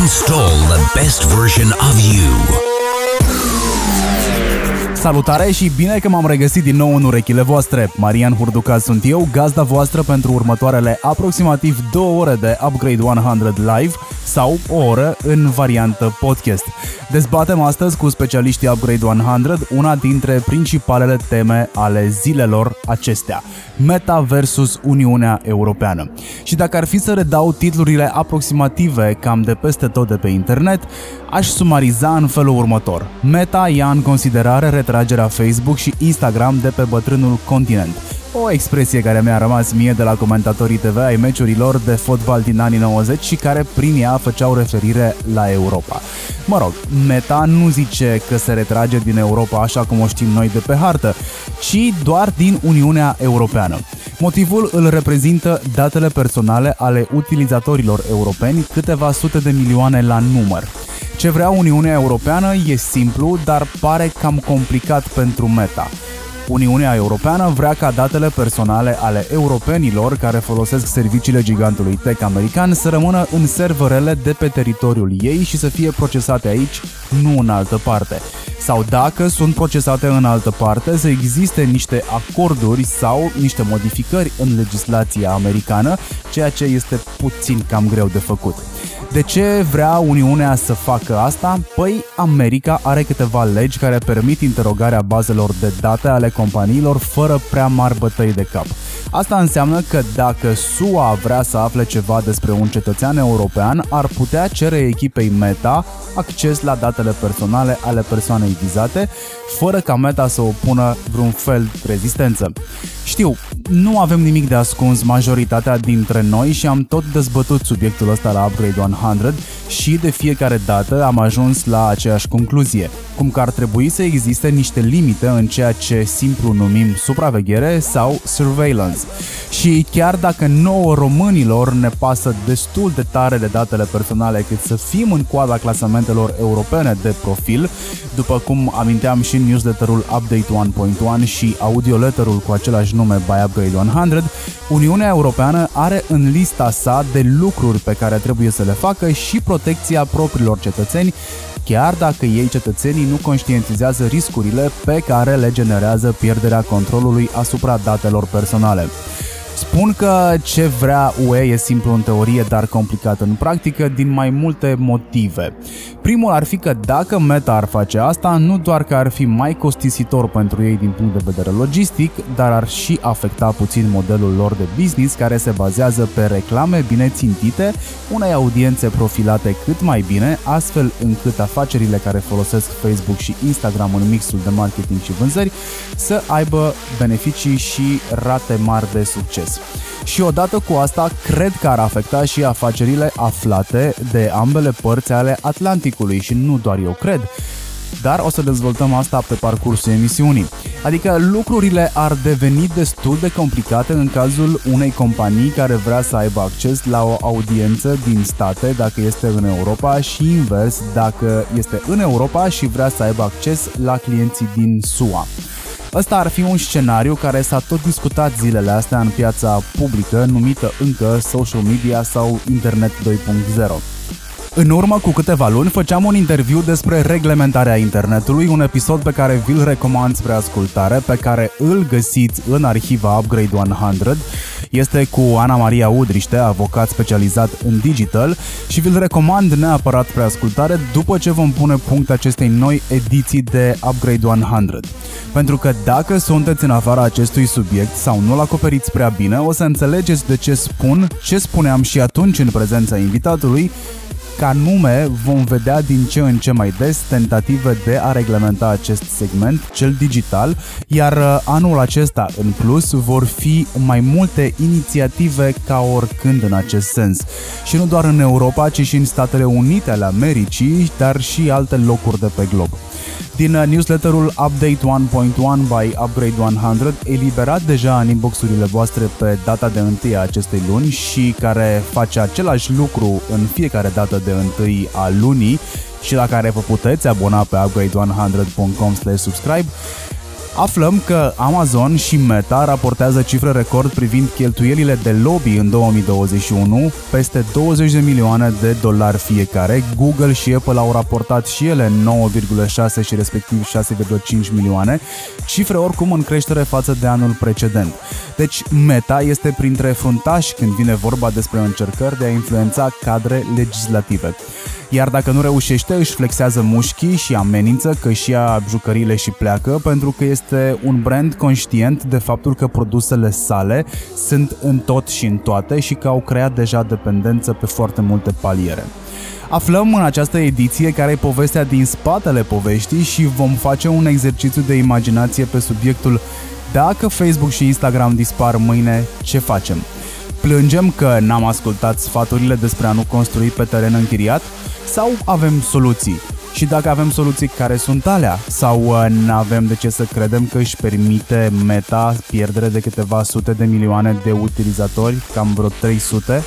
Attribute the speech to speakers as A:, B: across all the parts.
A: Install the best version of you.
B: Salutare și bine că m-am regăsit din nou în urechile voastre. Marian Hurduca sunt eu, gazda voastră pentru următoarele aproximativ două ore de Upgrade 100 Live sau o oră în variantă podcast. Dezbatem astăzi cu specialiștii Upgrade 100 una dintre principalele teme ale zilelor acestea. Meta versus Uniunea Europeană. Și dacă ar fi să redau titlurile aproximative cam de peste tot de pe internet, aș sumariza în felul următor. Meta ia în considerare retragerea Facebook și Instagram de pe bătrânul continent o expresie care mi-a rămas mie de la comentatorii TV ai meciurilor de fotbal din anii 90 și care prin ea făceau referire la Europa. Mă rog, Meta nu zice că se retrage din Europa așa cum o știm noi de pe hartă, ci doar din Uniunea Europeană. Motivul îl reprezintă datele personale ale utilizatorilor europeni, câteva sute de milioane la număr. Ce vrea Uniunea Europeană e simplu, dar pare cam complicat pentru Meta. Uniunea Europeană vrea ca datele personale ale europenilor care folosesc serviciile gigantului tech american să rămână în serverele de pe teritoriul ei și să fie procesate aici, nu în altă parte. Sau dacă sunt procesate în altă parte, să existe niște acorduri sau niște modificări în legislația americană, ceea ce este puțin cam greu de făcut. De ce vrea Uniunea să facă asta? Păi America are câteva legi care permit interogarea bazelor de date ale companiilor fără prea mari bătăi de cap. Asta înseamnă că dacă SUA vrea să afle ceva despre un cetățean european, ar putea cere echipei Meta acces la datele personale ale persoanei vizate, fără ca Meta să opună vreun fel de rezistență. Știu, nu avem nimic de ascuns majoritatea dintre noi și am tot dezbătut subiectul ăsta la Upgrade 100 și de fiecare dată am ajuns la aceeași concluzie, cum că ar trebui să existe niște limite în ceea ce simplu numim supraveghere sau surveillance. Și chiar dacă nouă românilor ne pasă destul de tare de datele personale cât să fim în coada clasamentelor europene de profil, după cum aminteam și în newsletterul Update 1.1 și audioletterul cu același nume by Upgrade 100, Uniunea Europeană are în lista sa de lucruri pe care trebuie să le facă și protecția propriilor cetățeni, chiar dacă ei cetățenii nu conștientizează riscurile pe care le generează pierderea controlului asupra datelor personale. Spun că ce vrea UE e simplu în teorie, dar complicat în practică din mai multe motive. Primul ar fi că dacă Meta ar face asta, nu doar că ar fi mai costisitor pentru ei din punct de vedere logistic, dar ar și afecta puțin modelul lor de business care se bazează pe reclame bine țintite, unei audiențe profilate cât mai bine, astfel încât afacerile care folosesc Facebook și Instagram în mixul de marketing și vânzări să aibă beneficii și rate mari de succes. Și odată cu asta, cred că ar afecta și afacerile aflate de ambele părți ale Atlanticului și nu doar eu cred dar o să dezvoltăm asta pe parcursul emisiunii. Adică lucrurile ar deveni destul de complicate în cazul unei companii care vrea să aibă acces la o audiență din state dacă este în Europa și invers dacă este în Europa și vrea să aibă acces la clienții din SUA. Ăsta ar fi un scenariu care s-a tot discutat zilele astea în piața publică, numită încă social media sau internet 2.0. În urmă cu câteva luni făceam un interviu despre reglementarea internetului, un episod pe care vi-l recomand spre ascultare, pe care îl găsiți în arhiva Upgrade 100. Este cu Ana Maria Udriște, avocat specializat în digital și vi-l recomand neapărat spre ascultare după ce vom pune punct acestei noi ediții de Upgrade 100. Pentru că dacă sunteți în afara acestui subiect sau nu-l acoperiți prea bine, o să înțelegeți de ce spun ce spuneam și atunci în prezența invitatului ca nume vom vedea din ce în ce mai des tentative de a reglementa acest segment, cel digital, iar uh, anul acesta în plus vor fi mai multe inițiative ca oricând în acest sens. Și nu doar în Europa, ci și în Statele Unite ale Americii, dar și alte locuri de pe glob din uh, newsletterul Update 1.1 by Upgrade 100, eliberat deja în inboxurile voastre pe data de 1 a acestei luni și care face același lucru în fiecare dată de 1 a lunii. Și la care vă puteți abona pe upgrade100.com/subscribe Aflăm că Amazon și Meta raportează cifre record privind cheltuielile de lobby în 2021, peste 20 de milioane de dolari fiecare. Google și Apple au raportat și ele 9,6 și respectiv 6,5 milioane, cifre oricum în creștere față de anul precedent. Deci Meta este printre fruntași când vine vorba despre încercări de a influența cadre legislative. Iar dacă nu reușește, își flexează mușchii și amenință că și ia jucăriile și pleacă pentru că este un brand conștient de faptul că produsele sale sunt în tot și în toate și că au creat deja dependență pe foarte multe paliere. Aflăm în această ediție care e povestea din spatele poveștii și vom face un exercițiu de imaginație pe subiectul dacă Facebook și Instagram dispar mâine, ce facem? Plângem că n-am ascultat sfaturile despre a nu construi pe teren închiriat? Sau avem soluții? Și dacă avem soluții, care sunt alea? Sau uh, nu avem de ce să credem că își permite Meta pierdere de câteva sute de milioane de utilizatori, cam vreo 300?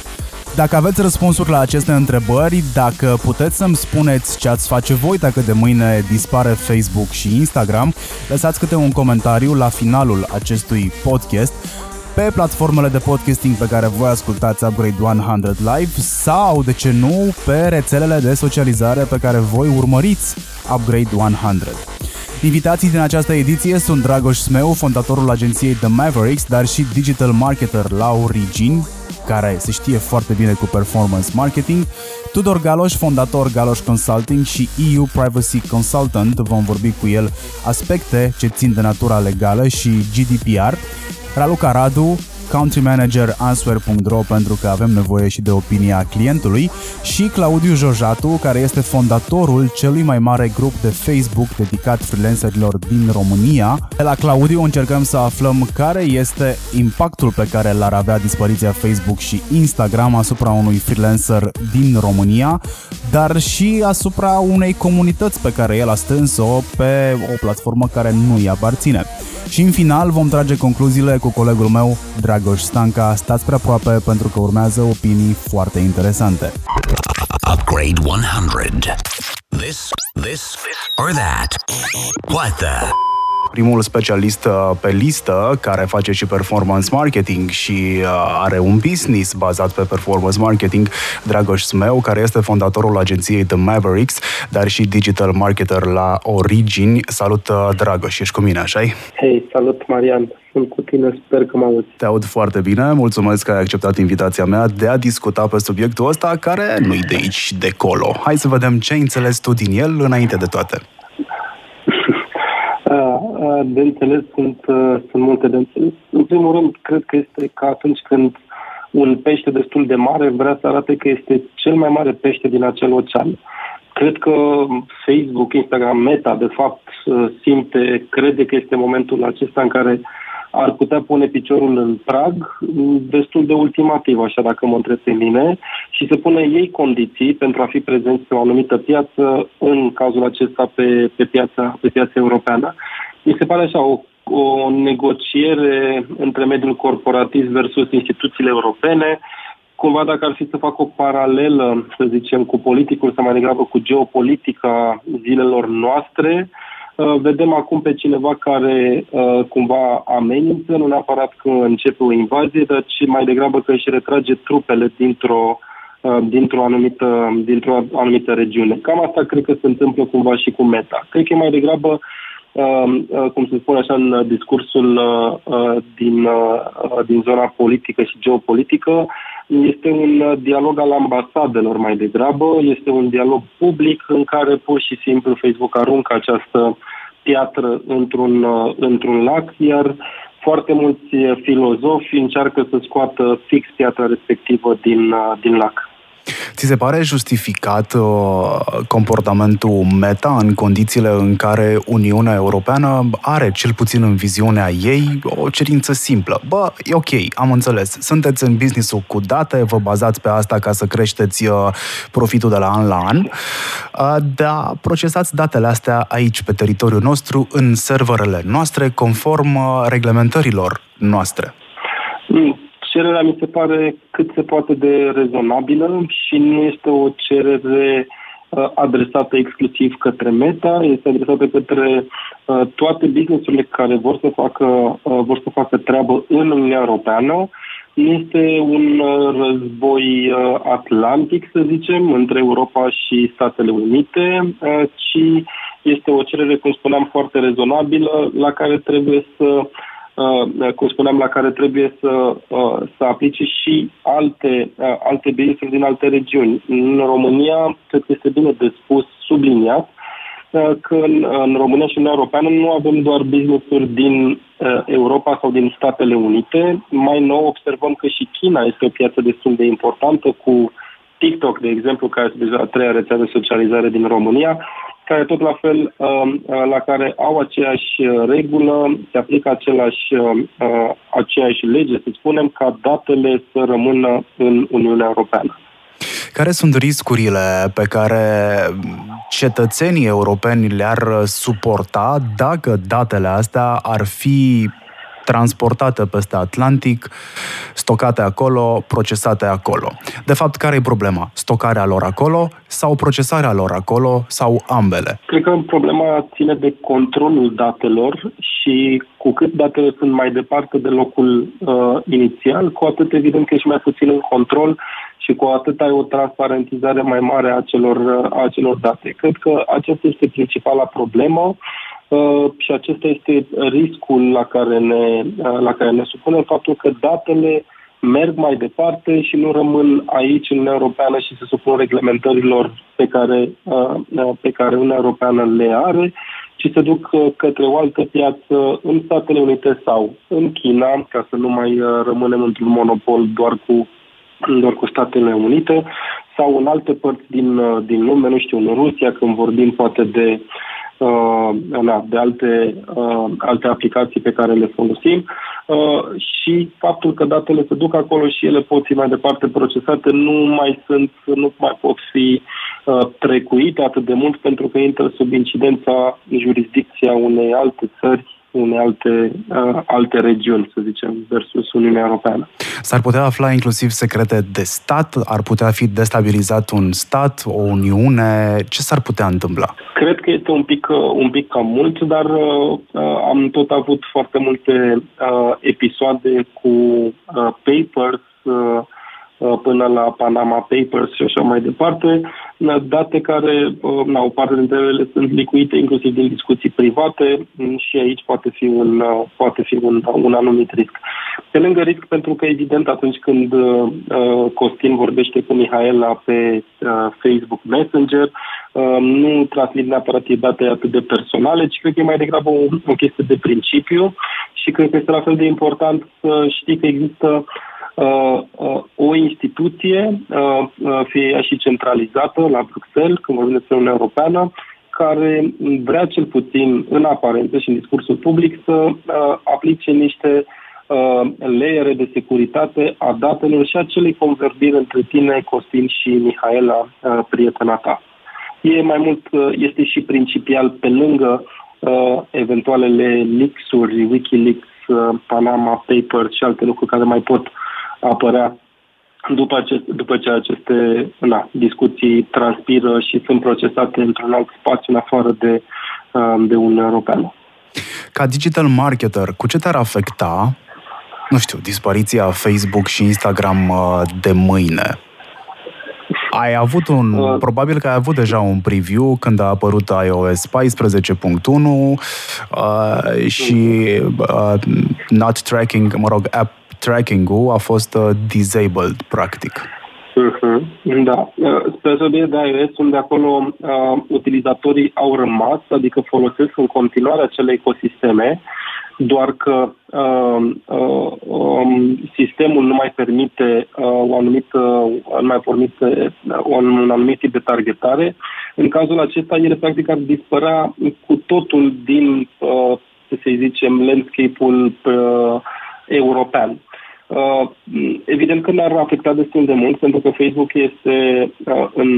B: Dacă aveți răspunsuri la aceste întrebări, dacă puteți să-mi spuneți ce ați face voi dacă de mâine dispare Facebook și Instagram, lăsați câte un comentariu la finalul acestui podcast pe platformele de podcasting pe care voi ascultați Upgrade 100 Live sau, de ce nu, pe rețelele de socializare pe care voi urmăriți Upgrade 100. Invitații din această ediție sunt Dragoș Smeu, fondatorul agenției The Mavericks, dar și digital marketer la Origin, care se știe foarte bine cu performance marketing, Tudor Galoș, fondator Galoș Consulting și EU Privacy Consultant, vom vorbi cu el aspecte ce țin de natura legală și GDPR, Raluca Radu, country manager answer.ro pentru că avem nevoie și de opinia clientului și Claudiu Jojatu, care este fondatorul celui mai mare grup de Facebook dedicat freelancerilor din România. De la Claudiu încercăm să aflăm care este impactul pe care l-ar avea dispariția Facebook și Instagram asupra unui freelancer din România, dar și asupra unei comunități pe care el a strâns-o pe o platformă care nu îi aparține. Și în final vom trage concluziile cu colegul meu, Dragoș Stanca. Stați prea aproape pentru că urmează opinii foarte interesante.
A: Upgrade 100. This, this, or that. What the?
B: Primul specialist uh, pe listă care face și performance marketing și uh, are un business bazat pe performance marketing, Dragoș Smeu, care este fondatorul agenției The Mavericks, dar și digital marketer la Origin. Salut, uh, Dragoș, ești cu mine, așa
C: Hei, salut, Marian sunt cu tine, sper că mă auzi.
B: Te aud foarte bine, mulțumesc că ai acceptat invitația mea de a discuta pe subiectul ăsta care nu-i de aici, de colo. Hai să vedem ce ai înțeles tu din el înainte de toate.
C: De înțeles sunt, sunt multe de înțeles. În primul rând, cred că este ca atunci când un pește destul de mare vrea să arate că este cel mai mare pește din acel ocean. Cred că Facebook, Instagram, Meta, de fapt, simte, crede că este momentul acesta în care ar putea pune piciorul în prag destul de ultimativ, așa dacă mă întreb pe mine, și să pune ei condiții pentru a fi prezenți pe o anumită piață, în cazul acesta pe, pe, piața, pe piața europeană. Mi se pare așa o, o negociere între mediul corporativ versus instituțiile europene, cumva dacă ar fi să fac o paralelă, să zicem, cu politicul sau mai degrabă cu geopolitica zilelor noastre, uh, vedem acum pe cineva care uh, cumva amenință, nu neapărat că începe o invazie, dar ci mai degrabă că își retrage trupele dintr-o uh, dintr-o anumită, dintr-o anumită regiune. Cam asta cred că se întâmplă cumva și cu Meta. Cred că e mai degrabă Um, uh, cum se spune așa în discursul uh, uh, din, din zona politică și geopolitică, este un dialog al ambasadelor mai degrabă, este un dialog public în care pur și simplu Facebook aruncă această piatră într-un, într-un lac, iar foarte mulți filozofi încearcă să scoată fix piatra respectivă din, din lac.
B: Ți se pare justificat uh, comportamentul Meta în condițiile în care Uniunea Europeană are, cel puțin în viziunea ei, o cerință simplă? Bă, e ok, am înțeles. Sunteți în business cu date, vă bazați pe asta ca să creșteți uh, profitul de la an la an, uh, dar procesați datele astea aici, pe teritoriul nostru, în serverele noastre, conform uh, reglementărilor noastre.
C: Mm Cererea mi se pare cât se poate de rezonabilă și nu este o cerere uh, adresată exclusiv către Meta, este adresată către toate businessurile care vor să facă, vor să facă treabă în Uniunea Europeană. Nu este un război atlantic, să zicem, între Europa și Statele Unite, ci este o cerere, cum spuneam, foarte rezonabilă, la care trebuie să Uh, cum spuneam, la care trebuie să, uh, să aplice și alte, uh, alte business din alte regiuni. În România, cred că este bine de spus, subliniat, că în, în România și în Europeană nu avem doar business-uri din Europa sau din Statele Unite. Mai nou observăm că și China este o piață destul de importantă cu TikTok, de exemplu, care este deja a treia rețea de socializare din România, care tot la fel, um, uh, la care au aceeași uh, regulă, se aplică același, uh, aceeași lege, să spunem, ca datele să rămână în Uniunea Europeană.
B: Care sunt riscurile pe care cetățenii europeni le-ar suporta dacă datele astea ar fi transportate peste Atlantic, stocate acolo, procesate acolo. De fapt, care e problema? Stocarea lor acolo sau procesarea lor acolo sau ambele?
C: Cred că problema ține de controlul datelor și cu cât datele sunt mai departe de locul uh, inițial, cu atât evident că ești mai puțin în control și cu atât ai o transparentizare mai mare a celor, uh, a celor date. Cred că aceasta este principala problemă. Uh, și acesta este riscul la care ne, uh, la care ne supunem, faptul că datele merg mai departe și nu rămân aici în Uniunea Europeană și se supun reglementărilor pe care, uh, pe care Uniunea Europeană le are, ci se duc către o altă piață în Statele Unite sau în China, ca să nu mai rămânem într-un monopol doar cu doar cu Statele Unite sau în alte părți din, din lume, nu știu, în Rusia, când vorbim poate de uh, de alte, uh, alte aplicații pe care le folosim uh, și faptul că datele se duc acolo și ele pot fi mai departe procesate nu mai sunt, nu mai pot fi uh, trecuite atât de mult pentru că intră sub incidența jurisdicția unei alte țări unei alte, uh, alte regiuni, să zicem, versus Uniunea Europeană.
B: S-ar putea afla inclusiv secrete de stat? Ar putea fi destabilizat un stat, o Uniune? Ce s-ar putea întâmpla?
C: Cred că este un pic, un pic cam mult, dar uh, am tot avut foarte multe uh, episoade cu uh, papers uh, Uh, până la Panama Papers și așa mai departe, uh, date care, uh, na, o parte dintre ele sunt licuite inclusiv din discuții private mm, și aici poate fi un, poate fi un, un anumit risc. Pe lângă risc, pentru că evident atunci când uh, Costin vorbește cu Mihaela pe uh, Facebook Messenger, uh, nu transmit neapărat date atât de personale, ci cred că e mai degrabă o, o chestie de principiu și cred că este la fel de important să știi că există Uh, uh, o instituție, uh, fie ea și centralizată la Bruxelles, când vorbim despre Uniunea Europeană, care vrea cel puțin în aparență și în discursul public să aplice niște leere de securitate a datelor și acelei converbiri între tine, Costin și Mihaela, prietena ta. E mai mult, este și principial pe lângă eventualele leaks-uri, Wikileaks, Panama Papers și alte lucruri care mai pot apărea după, acest, după ce aceste na, discuții transpiră și sunt procesate într-un alt spațiu în afară de, um, de Uniunea Europeană.
B: Ca digital marketer, cu ce te-ar afecta, nu știu, dispariția Facebook și Instagram uh, de mâine? Ai avut un, uh, probabil că ai avut deja un preview când a apărut iOS 14.1 uh, și uh, not tracking, mă rog, app tracking-ul a fost uh, disabled, practic.
C: Uh-huh. Da. Uh, spre deosebire de iOS, unde acolo uh, utilizatorii au rămas, adică folosesc în continuare acele ecosisteme, doar că uh, uh, um, sistemul nu mai permite uh, o anumită, nu mai permite uh, un, un anumit tip de targetare. În cazul acesta, ele practic ar dispărea cu totul din, uh, să zicem, landscape-ul uh, european. Uh, evident că ne-ar afecta destul de mult, pentru că Facebook este, uh, în,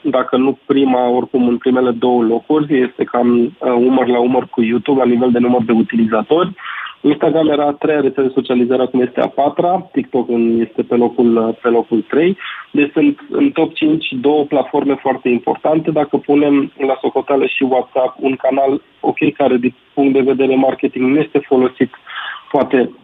C: dacă nu prima, oricum în primele două locuri, este cam uh, umăr la umăr cu YouTube la nivel de număr de utilizatori. Instagram era a treia rețea de socializare, acum este a patra, TikTok este pe locul, pe locul 3. Deci sunt în top 5 două platforme foarte importante. Dacă punem la socoteală și WhatsApp un canal, ok, care din punct de vedere marketing nu este folosit poate uh,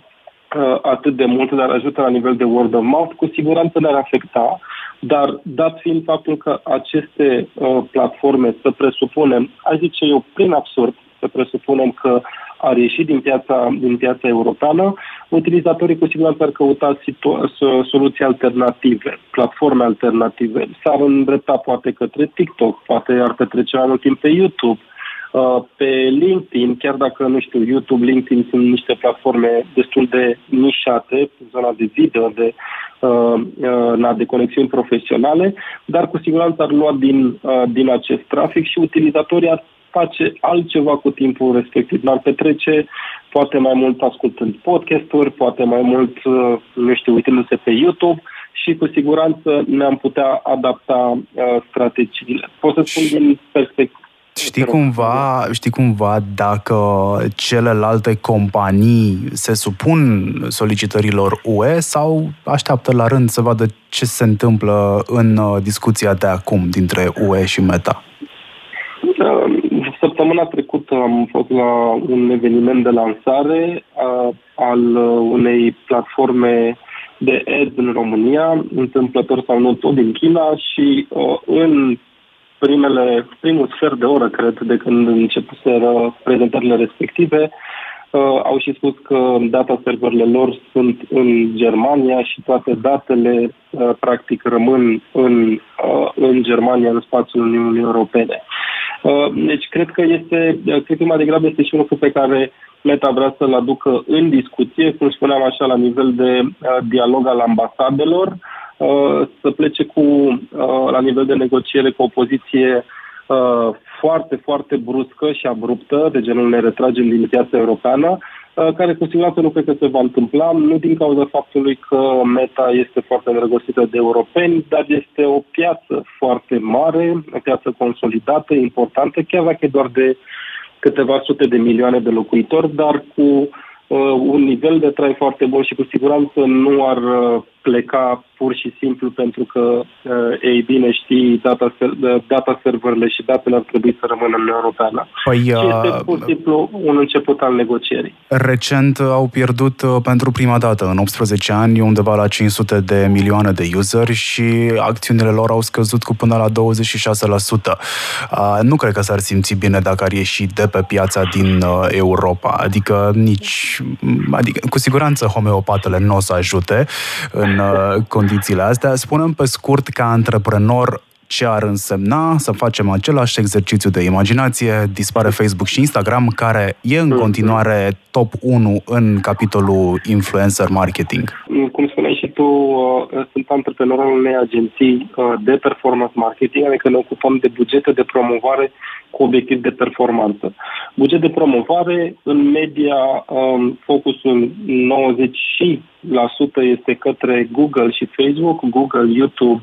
C: atât de mult, dar ajută la nivel de word of mouth, cu siguranță ne-ar afecta, dar dat fiind faptul că aceste uh, platforme, să presupunem, aș zice eu, prin absurd, să presupunem că ar ieși din piața, din piața europeană, utilizatorii cu siguranță ar căuta situ- soluții alternative, platforme alternative. S-ar îndrepta poate către TikTok, poate ar petrece mai mult timp pe YouTube, uh, pe LinkedIn, chiar dacă, nu știu, YouTube, LinkedIn sunt niște platforme destul de nișate, zona de video, de, uh, uh, de conexiuni profesionale, dar cu siguranță ar lua din, uh, din acest trafic și utilizatorii ar face altceva cu timpul respectiv. L-ar petrece poate mai mult ascultând podcasturi, poate mai mult, uh, nu știu, uitându-se pe YouTube și cu siguranță ne-am putea adapta uh, strategiile. Pot să spun din perspectivă
B: Știi cumva, știi cumva dacă celelalte companii se supun solicitărilor UE sau așteaptă la rând să vadă ce se întâmplă în uh, discuția de acum dintre UE și Meta?
C: Săptămâna trecută am fost la un eveniment de lansare a, al unei platforme de ads în România, întâmplător sau nu tot din China și uh, în primele, primul sfert de oră, cred, de când începuseră prezentările respective, uh, au și spus că data serverele lor sunt în Germania și toate datele uh, practic rămân în, uh, în Germania, în spațiul Uniunii Europene. Uh, deci cred că este, cred că mai degrabă este și un lucru pe care Meta vrea să-l aducă în discuție, cum spuneam așa, la nivel de uh, dialog al ambasadelor, uh, să plece cu, la nivel de negociere cu o poziție foarte, foarte bruscă și abruptă, de genul ne retragem din piața europeană, Uh, care cu siguranță nu cred că se va întâmpla, nu din cauza faptului că Meta este foarte îndrăgostită de europeni, dar este o piață foarte mare, o piață consolidată, importantă, chiar dacă e doar de câteva sute de milioane de locuitori, dar cu uh, un nivel de trai foarte bun și cu siguranță nu ar uh, pleca pur și simplu pentru că, uh, ei bine, știi, data, data serverele și datele ar trebui să rămână în Europeană. Păi, și este uh, pur și simplu un început al negocierii.
B: Recent au pierdut uh, pentru prima dată, în 18 ani, undeva la 500 de milioane de useri și acțiunile lor au scăzut cu până la 26%. Nu cred că s-ar simți bine dacă ar ieși de pe piața din Europa, adică nici, adică cu siguranță homeopatele nu o să ajute în în condițiile astea. Spunem pe scurt, ca antreprenor, ce ar însemna să facem același exercițiu de imaginație. Dispare Facebook și Instagram, care e în continuare top 1 în capitolul influencer marketing.
C: Cum spuneai și tu, uh, sunt antreprenor al unei agenții uh, de performance marketing, adică ne ocupăm de bugete de promovare cu obiectiv de performanță. Buget de promovare, în media, um, focusul 90% este către Google și Facebook, Google, YouTube,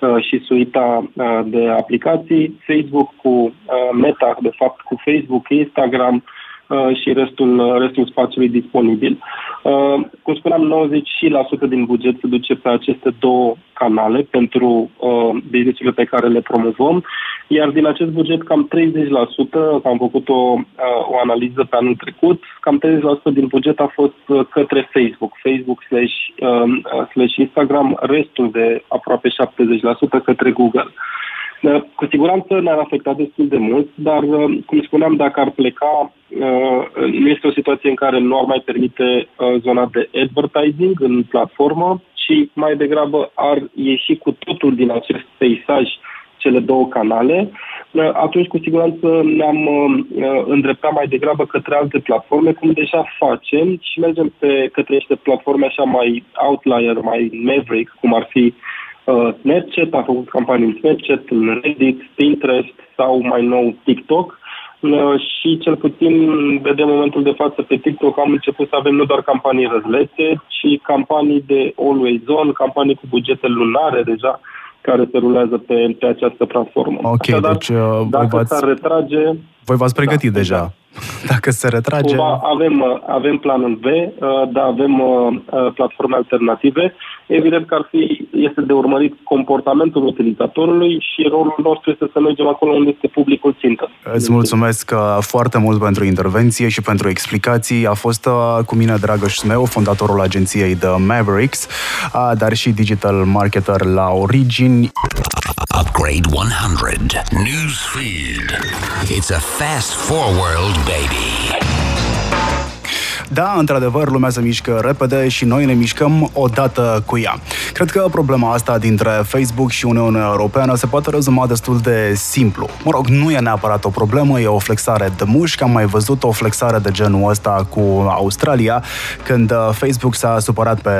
C: Uh, și suita uh, de aplicații, Facebook cu uh, Meta, de fapt cu Facebook, Instagram și restul, restul spațiului disponibil. Cum spuneam, 90% din buget se duce pe aceste două canale pentru business pe care le promovăm iar din acest buget, cam 30%, am făcut o, uh, o analiză pe anul trecut, cam 30% din buget a fost uh, către Facebook, Facebook slash, um, uh, slash Instagram, restul de aproape 70% către Google. Cu siguranță ne-ar afecta destul de mult, dar, cum spuneam, dacă ar pleca, nu este o situație în care nu ar mai permite zona de advertising în platformă, ci mai degrabă ar ieși cu totul din acest peisaj cele două canale, uh, atunci cu siguranță ne-am uh, îndreptat mai degrabă către alte platforme, cum deja facem și mergem pe, către niște platforme așa mai outlier, mai maverick, cum ar fi uh, Snapchat, am făcut campanii în Snapchat, în Reddit, Pinterest sau mai nou TikTok. Uh, și cel puțin de momentul de față pe TikTok am început să avem nu doar campanii răzlețe, ci campanii de always on, campanii cu bugete lunare deja, care se rulează pe, pe această platformă.
B: Ok, Așadar, deci uh,
C: dacă v-ați... s-ar retrage,
B: Voi v-ați pregătit da, deja. Da. Dacă se retrage... Cumva
C: avem, avem planul B, uh, dar avem uh, uh, platforme alternative. Evident că ar fi, este de urmărit comportamentul utilizatorului și rolul nostru este să mergem acolo unde este publicul țintă.
B: Îți mulțumesc foarte mult pentru intervenție și pentru explicații. A fost cu mine Dragoș Smeu, fondatorul agenției The Mavericks, dar și digital marketer la Origin. Upgrade 100 Newsfeed. It's a fast forward baby. Da, într-adevăr, lumea se mișcă repede și noi ne mișcăm odată cu ea. Cred că problema asta dintre Facebook și Uniunea Europeană se poate rezuma destul de simplu. Mă rog, nu e neapărat o problemă, e o flexare de mușchi. Am mai văzut o flexare de genul ăsta cu Australia, când uh, Facebook s-a supărat pe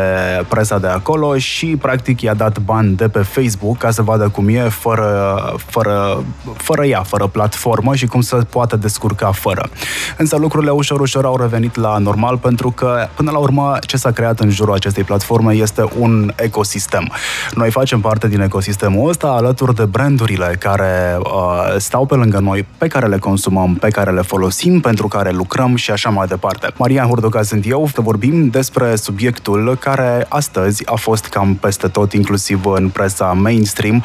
B: presa de acolo și practic i-a dat bani de pe Facebook ca să vadă cum e fără, fără, fără ea, fără platformă și cum se poate descurca fără. Însă lucrurile ușor, ușor au revenit la normal normal, pentru că, până la urmă, ce s-a creat în jurul acestei platforme este un ecosistem. Noi facem parte din ecosistemul ăsta alături de brandurile care uh, stau pe lângă noi, pe care le consumăm, pe care le folosim, pentru care lucrăm și așa mai departe. Marian Hurduca sunt eu, să vorbim despre subiectul care astăzi a fost cam peste tot, inclusiv în presa mainstream,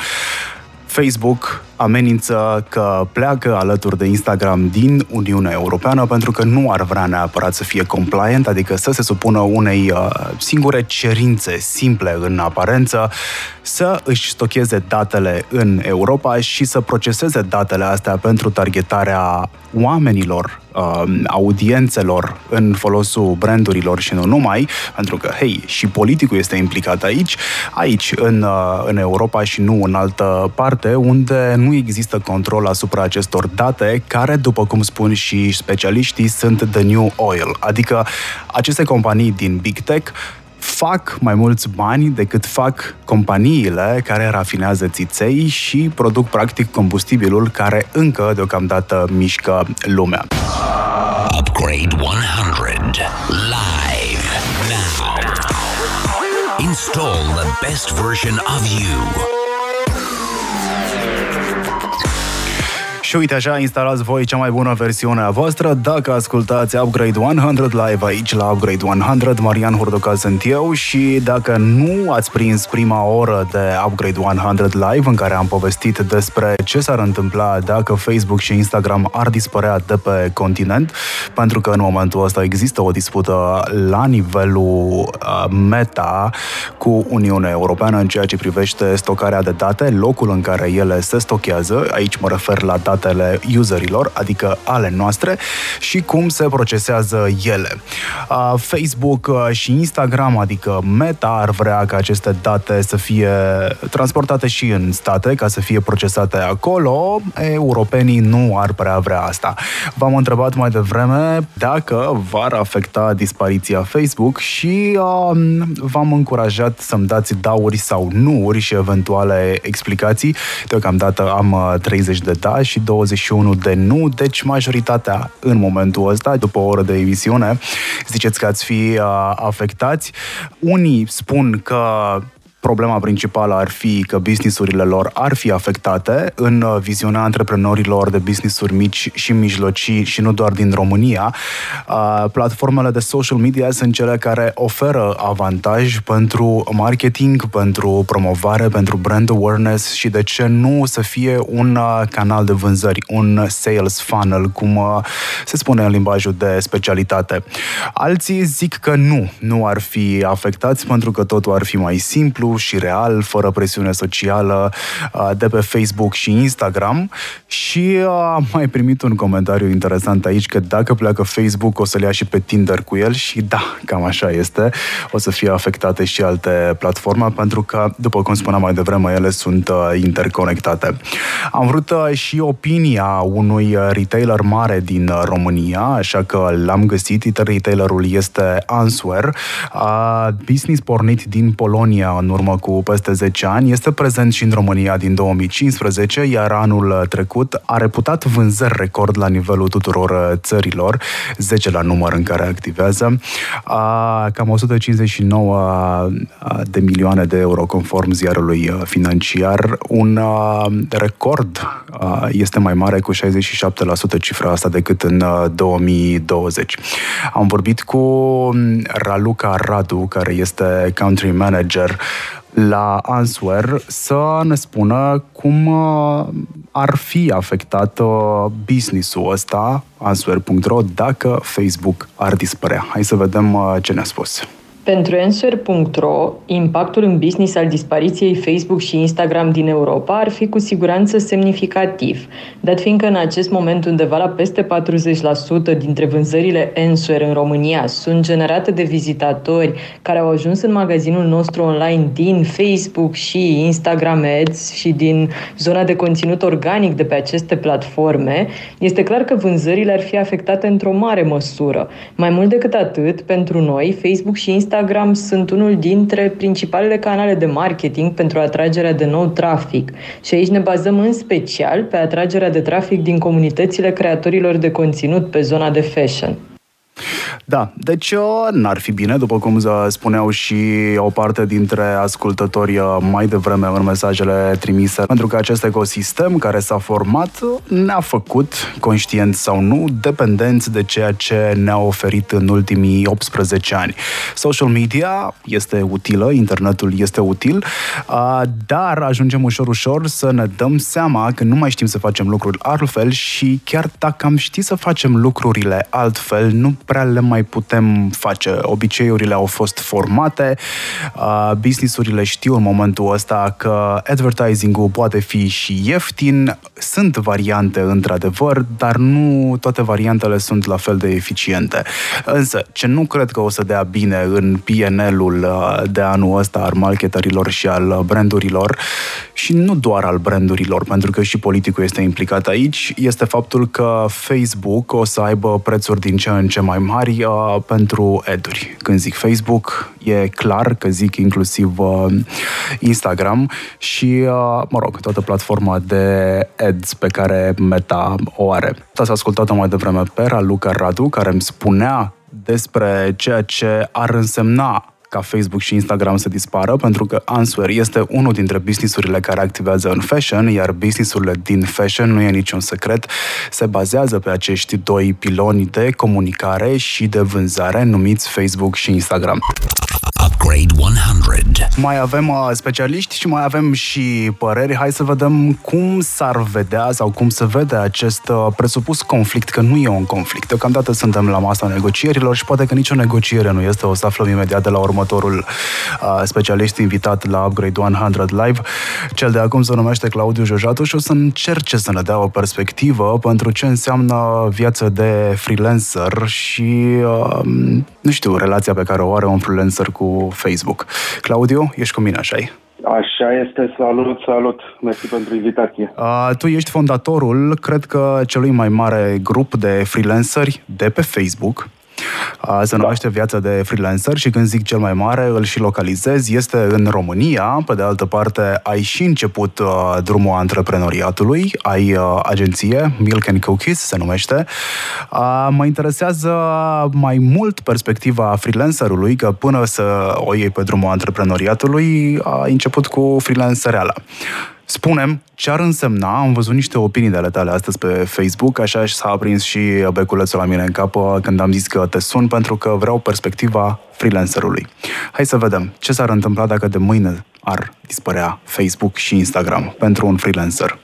B: Facebook amenință că pleacă alături de Instagram din Uniunea Europeană pentru că nu ar vrea neapărat să fie compliant, adică să se supună unei uh, singure cerințe simple în aparență, să își stocheze datele în Europa și să proceseze datele astea pentru targetarea oamenilor, uh, audiențelor în folosul brandurilor și nu numai, pentru că, hei, și politicul este implicat aici, aici, în, uh, în Europa și nu în altă parte, unde nu există control asupra acestor date, care, după cum spun și specialiștii, sunt the new oil. Adică aceste companii din Big Tech fac mai mulți bani decât fac companiile care rafinează țiței și produc practic combustibilul care încă deocamdată mișcă lumea. Upgrade 100 live now. Install the best version of you. Și uite așa, instalați voi cea mai bună versiune a voastră dacă ascultați Upgrade 100 live aici la Upgrade 100. Marian Hurduca sunt eu și dacă nu ați prins prima oră de Upgrade 100 live în care am povestit despre ce s-ar întâmpla dacă Facebook și Instagram ar dispărea de pe continent, pentru că în momentul ăsta există o dispută la nivelul uh, meta cu Uniunea Europeană în ceea ce privește stocarea de date, locul în care ele se stochează, aici mă refer la date datele userilor, adică ale noastre, și cum se procesează ele. Facebook și Instagram, adică Meta, ar vrea ca aceste date să fie transportate și în state, ca să fie procesate acolo. Europenii nu ar prea vrea asta. V-am întrebat mai devreme dacă v-ar afecta dispariția Facebook și uh, v-am încurajat să-mi dați dauri sau nuuri și eventuale explicații. Deocamdată am 30 de da și 21 de nu, deci majoritatea în momentul ăsta, după o oră de emisiune, ziceți că ați fi uh, afectați. Unii spun că problema principală ar fi că businessurile lor ar fi afectate în uh, viziunea antreprenorilor de businessuri mici și mijlocii și nu doar din România. Uh, platformele de social media sunt cele care oferă avantaj pentru marketing, pentru promovare, pentru brand awareness și de ce nu să fie un uh, canal de vânzări, un sales funnel, cum se spune în limbajul de specialitate. Alții zic că nu, nu ar fi afectați pentru că totul ar fi mai simplu, și real, fără presiune socială, de pe Facebook și Instagram. Și am mai primit un comentariu interesant aici că dacă pleacă Facebook o să-l ia și pe Tinder cu el și da, cam așa este. O să fie afectate și alte platforme pentru că, după cum spuneam mai devreme, ele sunt interconectate. Am vrut și opinia unui retailer mare din România, așa că l-am găsit. Retailerul este Answer, business pornit din Polonia în urmă urmă cu peste 10 ani, este prezent și în România din 2015, iar anul trecut a reputat vânzări record la nivelul tuturor uh, țărilor, 10 la număr în care activează, a, cam 159 de milioane de euro conform ziarului uh, financiar. Un a, record a, este mai mare cu 67% cifra asta decât în 2020. Am vorbit cu mm, Raluca Radu, care este country manager la Answer să ne spună cum uh, ar fi afectat uh, business-ul ăsta, answer.ro, dacă Facebook ar dispărea. Hai să vedem uh, ce ne-a spus.
D: Pentru Answer.ro, impactul în business al dispariției Facebook și Instagram din Europa ar fi cu siguranță semnificativ, dat fiindcă în acest moment undeva la peste 40% dintre vânzările Answer în România sunt generate de vizitatori care au ajuns în magazinul nostru online din Facebook și Instagram Ads și din zona de conținut organic de pe aceste platforme, este clar că vânzările ar fi afectate într-o mare măsură. Mai mult decât atât, pentru noi, Facebook și Instagram Instagram sunt unul dintre principalele canale de marketing pentru atragerea de nou trafic și aici ne bazăm în special pe atragerea de trafic din comunitățile creatorilor de conținut pe zona de fashion.
B: Da, deci uh, n-ar fi bine, după cum spuneau și o parte dintre ascultători uh, mai devreme în mesajele trimise, pentru că acest ecosistem care s-a format uh, ne-a făcut, conștient sau nu, dependenți de ceea ce ne-a oferit în ultimii 18 ani. Social media este utilă, internetul este util, dar ajungem ușor, ușor să ne dăm seama că nu mai știm să facem lucruri altfel și chiar dacă am ști să facem lucrurile altfel, nu prea le mai putem face. Obiceiurile au fost formate, uh, businessurile știu în momentul ăsta că advertising-ul poate fi și ieftin, sunt variante într-adevăr, dar nu toate variantele sunt la fel de eficiente. Însă, ce nu cred că o să dea bine în PNL-ul uh, de anul ăsta al marketerilor și al brandurilor, și nu doar al brandurilor, pentru că și politicul este implicat aici, este faptul că Facebook o să aibă prețuri din ce în ce mai mari uh, pentru ad-uri. Când zic Facebook, e clar că zic inclusiv uh, Instagram și, uh, mă rog, toată platforma de ads pe care Meta o are. Ați ascultat-o mai devreme pe Luca Radu, care îmi spunea despre ceea ce ar însemna ca Facebook și Instagram să dispară, pentru că Answer este unul dintre businessurile care activează în fashion, iar businessurile din fashion, nu e niciun secret, se bazează pe acești doi piloni de comunicare și de vânzare numiți Facebook și Instagram. Upgrade 100. Mai avem uh, specialiști și mai avem și păreri. Hai să vedem cum s-ar vedea sau cum se vede acest uh, presupus conflict, că nu e un conflict. Deocamdată suntem la masa negocierilor și poate că nicio negociere nu este. O să aflăm imediat de la următorul uh, specialist invitat la Upgrade 100 Live. Cel de acum se numește Claudiu Jojatu și o să încerce să ne dea o perspectivă pentru ce înseamnă viața de freelancer și, uh, nu știu, relația pe care o are un freelancer cu Facebook. Claudiu, ești cu mine, așa
C: Așa este, salut, salut, mersi pentru invitație.
B: Uh, tu ești fondatorul, cred că, celui mai mare grup de freelanceri de pe Facebook. Se numește Viața de Freelancer și când zic cel mai mare, îl și localizez, este în România. Pe de altă parte, ai și început uh, drumul antreprenoriatului, ai uh, agenție, Milk and Cookies se numește. Uh, mă interesează mai mult perspectiva freelancerului, că până să o iei pe drumul antreprenoriatului, a început cu freelancereala. Spunem ce ar însemna, am văzut niște opinii de ale tale astăzi pe Facebook, așa s-a aprins și beculețul la mine în cap uh, când am zis că te sun pentru că vreau perspectiva freelancerului. Hai să vedem ce s-ar întâmpla dacă de mâine ar dispărea Facebook și Instagram pentru un freelancer.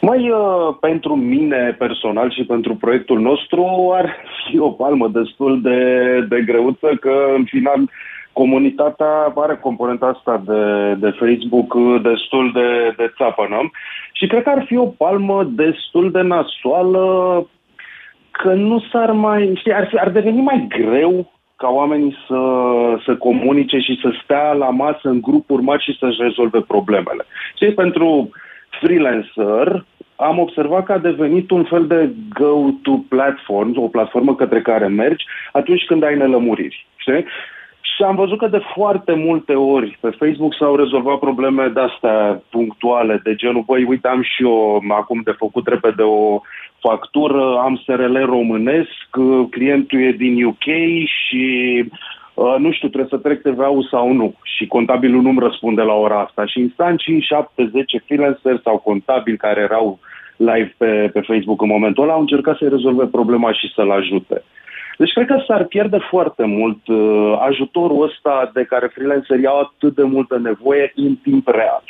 C: Mai uh, pentru mine personal și pentru proiectul nostru ar fi o palmă destul de, de greuță că în final comunitatea are componenta asta de, de Facebook destul de, de țapănă și cred că ar fi o palmă destul de nasoală că nu s-ar mai, știi, ar, fi, ar deveni mai greu ca oamenii să, să comunice și să stea la masă în grupuri mari și să-și rezolve problemele. Și pentru freelancer am observat că a devenit un fel de go-to platform, o platformă către care mergi atunci când ai nelămuriri. Știi?
E: Și am văzut că de foarte multe ori pe Facebook s-au rezolvat probleme de-astea punctuale, de genul, băi, uite, am și eu acum de făcut repede o factură, am SRL românesc, clientul e din UK și uh, nu știu, trebuie să trec TVA-ul sau nu. Și contabilul nu-mi răspunde la ora asta. Și instant 5, 7, 10 freelanceri sau contabili care erau live pe, pe Facebook în momentul ăla au încercat să rezolve problema și să-l ajute. Deci cred că s-ar pierde foarte mult uh, ajutorul ăsta de care freelancerii au atât de multă nevoie în timp real.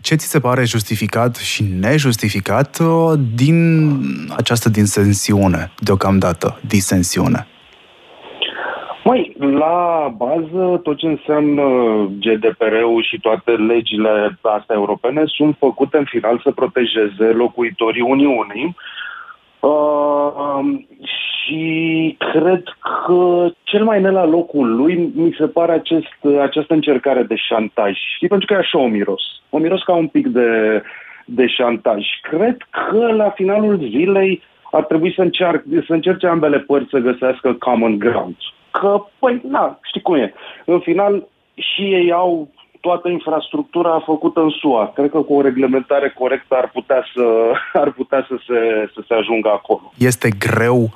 B: Ce ți se pare justificat și nejustificat uh, din această disensiune deocamdată, disensiune?
E: Mai, la bază, tot ce înseamnă GDPR-ul și toate legile astea europene sunt făcute în final să protejeze locuitorii Uniunii uh, și cred că cel mai ne la locul lui mi se pare acest, această încercare de șantaj. Știi, pentru că e așa o miros. O miros ca un pic de, de șantaj. Cred că la finalul zilei ar trebui să, încearc, să încerce ambele părți să găsească common ground. Că, păi, na, știi cum e. În final, și ei au toată infrastructura făcută în SUA. Cred că cu o reglementare corectă ar putea să, ar putea să, se, să se ajungă acolo.
B: Este greu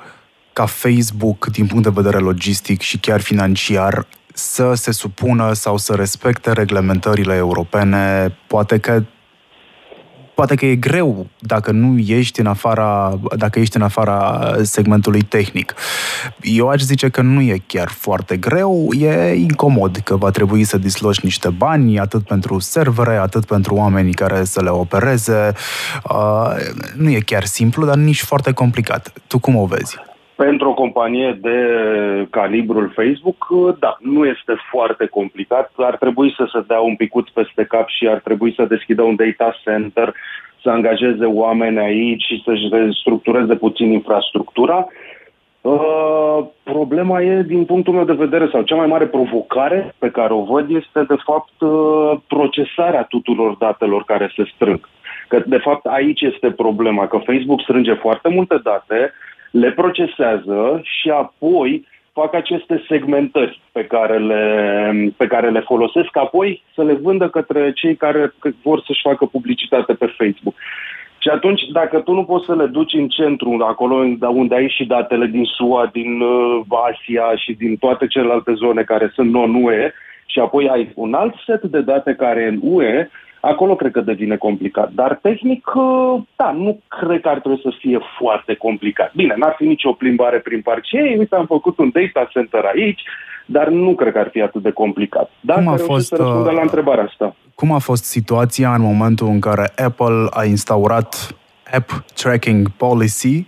B: ca Facebook, din punct de vedere logistic și chiar financiar, să se supună sau să respecte reglementările europene. Poate că poate că e greu dacă nu ești în afara, dacă ești în afara segmentului tehnic. Eu aș zice că nu e chiar foarte greu, e incomod că va trebui să disloci niște bani, atât pentru servere, atât pentru oamenii care să le opereze. Uh, nu e chiar simplu, dar nici foarte complicat. Tu cum o vezi?
E: Pentru o companie de calibrul Facebook, da, nu este foarte complicat. Ar trebui să se dea un picuț peste cap și ar trebui să deschidă un data center, să angajeze oameni aici și să-și restructureze puțin infrastructura. Uh, problema e, din punctul meu de vedere, sau cea mai mare provocare pe care o văd este, de fapt, uh, procesarea tuturor datelor care se strâng. Că, de fapt, aici este problema, că Facebook strânge foarte multe date, le procesează și apoi fac aceste segmentări pe care le, pe care le folosesc, apoi să le vândă către cei care vor să-și facă publicitate pe Facebook. Și atunci, dacă tu nu poți să le duci în centru, acolo unde ai și datele din SUA, din uh, Asia și din toate celelalte zone care sunt non-UE, și apoi ai un alt set de date care în UE, Acolo cred că devine complicat. Dar tehnic, uh, da, nu cred că ar trebui să fie foarte complicat. Bine, n-ar fi nicio plimbare prin parcei, uite, am făcut un data center aici, dar nu cred că ar fi atât de complicat. Dar cum a fost, să răspundă la uh, întrebarea asta.
B: Cum a fost situația în momentul în care Apple a instaurat App Tracking Policy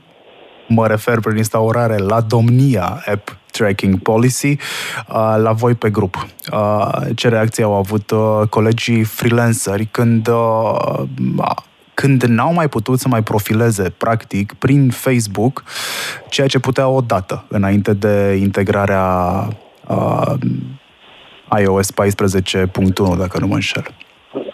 B: mă refer prin instaurare la domnia App Tracking Policy, uh, la voi pe grup. Uh, ce reacție au avut uh, colegii freelanceri când când n-au mai putut să mai profileze, practic, prin Facebook, ceea ce putea odată, înainte de integrarea uh, iOS 14.1, dacă nu mă înșel.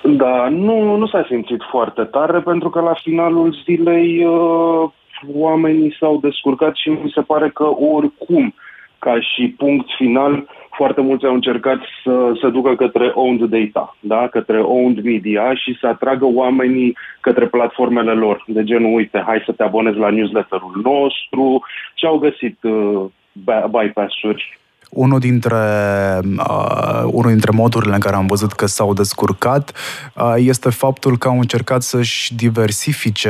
E: Da, nu, nu s-a simțit foarte tare, pentru că la finalul zilei uh, oamenii s-au descurcat și mi se pare că oricum, ca și punct final, foarte mulți au încercat să se ducă către owned data, da? către owned media și să atragă oamenii către platformele lor. De genul, uite, hai să te abonezi la newsletterul nostru și au găsit uh, bypass-uri
B: unul dintre, uh, unul dintre modurile în care am văzut că s-au descurcat uh, este faptul că au încercat să-și diversifice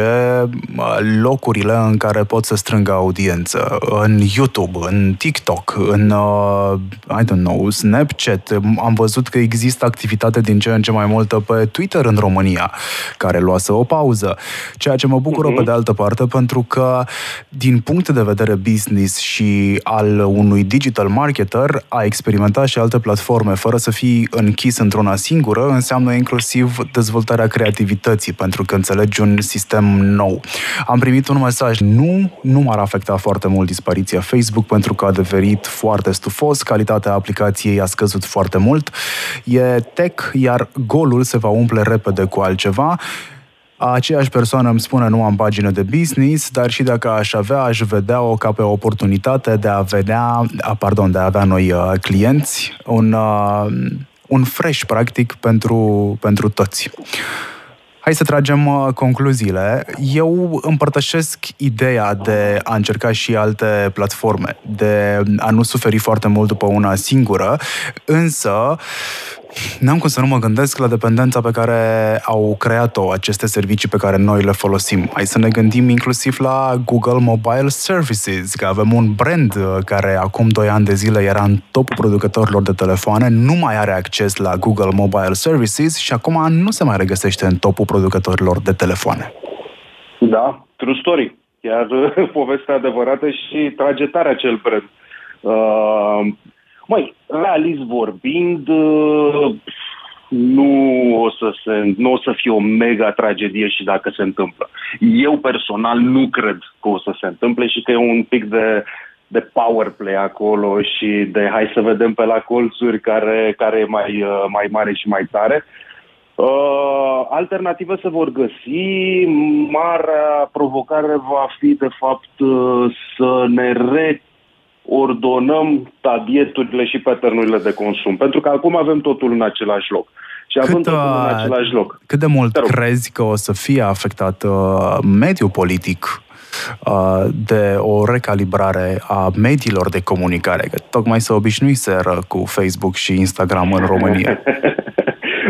B: uh, locurile în care pot să strângă audiență. În YouTube, în TikTok, în, uh, I don't know, Snapchat. Am văzut că există activitate din ce în ce mai multă pe Twitter în România, care luase o pauză. Ceea ce mă bucură uh-huh. pe de altă parte, pentru că din punct de vedere business și al unui digital market marketer a experimenta și alte platforme fără să fii închis într-una singură înseamnă inclusiv dezvoltarea creativității, pentru că înțelegi un sistem nou. Am primit un mesaj, nu, nu m-ar afecta foarte mult dispariția Facebook pentru că a devenit foarte stufos, calitatea aplicației a scăzut foarte mult, e tech, iar golul se va umple repede cu altceva Aceeași persoană îmi spune nu am pagină de business, dar și dacă aș avea, aș vedea-o ca pe o oportunitate de a vedea, a, pardon, de a avea noi uh, clienți, un, uh, un fresh, practic, pentru, pentru toți. Hai să tragem uh, concluziile. Eu împărtășesc ideea de a încerca și alte platforme, de a nu suferi foarte mult după una singură, însă N-am cum să nu mă gândesc la dependența pe care au creat-o aceste servicii pe care noi le folosim. Hai să ne gândim inclusiv la Google Mobile Services, că avem un brand uh, care acum 2 ani de zile era în topul producătorilor de telefoane, nu mai are acces la Google Mobile Services și acum nu se mai regăsește în topul producătorilor de telefoane.
E: Da, true story. Chiar povestea adevărată și tragetarea cel brand. Uh, Măi, realist vorbind, uh, nu o să, se, nu o să fie o mega tragedie și dacă se întâmplă. Eu personal nu cred că o să se întâmple și că e un pic de, de power play acolo și de hai să vedem pe la colțuri care, care e mai, uh, mai mare și mai tare. Uh, alternative se vor găsi. Marea provocare va fi, de fapt, uh, să ne re ordonăm tabieturile și paternurile de consum. Pentru că acum avem totul în același loc. Și având cât, totul în uh, același loc.
B: Cât de mult crezi că o să fie afectat uh, mediul politic uh, de o recalibrare a mediilor de comunicare, că tocmai se obișnuiseră cu Facebook și Instagram în România.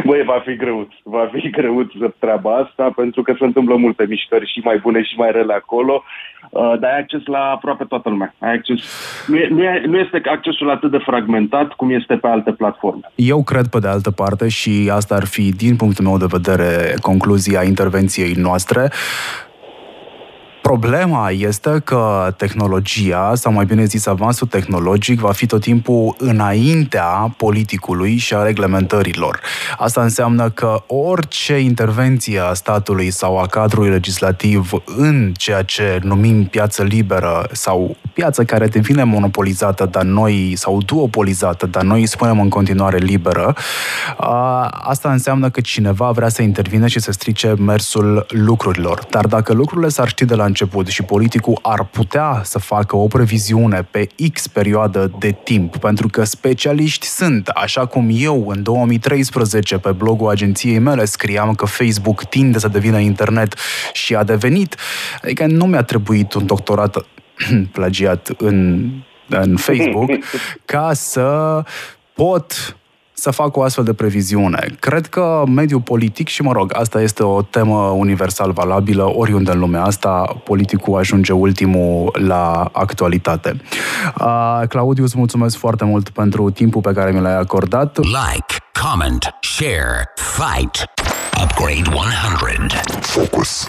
E: Băi, va fi greu. Va fi greu treaba asta, pentru că se întâmplă multe mișcări și mai bune și mai rele acolo, uh, dar ai acces la aproape toată lumea. Ai acces... Nu, e, nu, e, nu este accesul atât de fragmentat cum este pe alte platforme.
B: Eu cred, pe de altă parte, și asta ar fi, din punctul meu de vedere, concluzia intervenției noastre, Problema este că tehnologia, sau mai bine zis avansul tehnologic, va fi tot timpul înaintea politicului și a reglementărilor. Asta înseamnă că orice intervenție a statului sau a cadrului legislativ în ceea ce numim piață liberă sau piață care devine monopolizată, dar noi, sau duopolizată, dar noi îi spunem în continuare liberă, asta înseamnă că cineva vrea să intervine și să strice mersul lucrurilor. Dar dacă lucrurile s-ar ști de la început și politicul ar putea să facă o previziune pe X perioadă de timp, pentru că specialiști sunt, așa cum eu în 2013 pe blogul agenției mele scriam că Facebook tinde să devină internet și a devenit, adică nu mi-a trebuit un doctorat plagiat în, în Facebook ca să pot să fac o astfel de previziune. Cred că mediul politic, și mă rog, asta este o temă universal valabilă, oriunde în lumea asta, politicul ajunge ultimul la actualitate. Uh, Claudiu, îți mulțumesc foarte mult pentru timpul pe care mi l-ai acordat.
A: Like, comment, share, fight. Upgrade 100. Focus.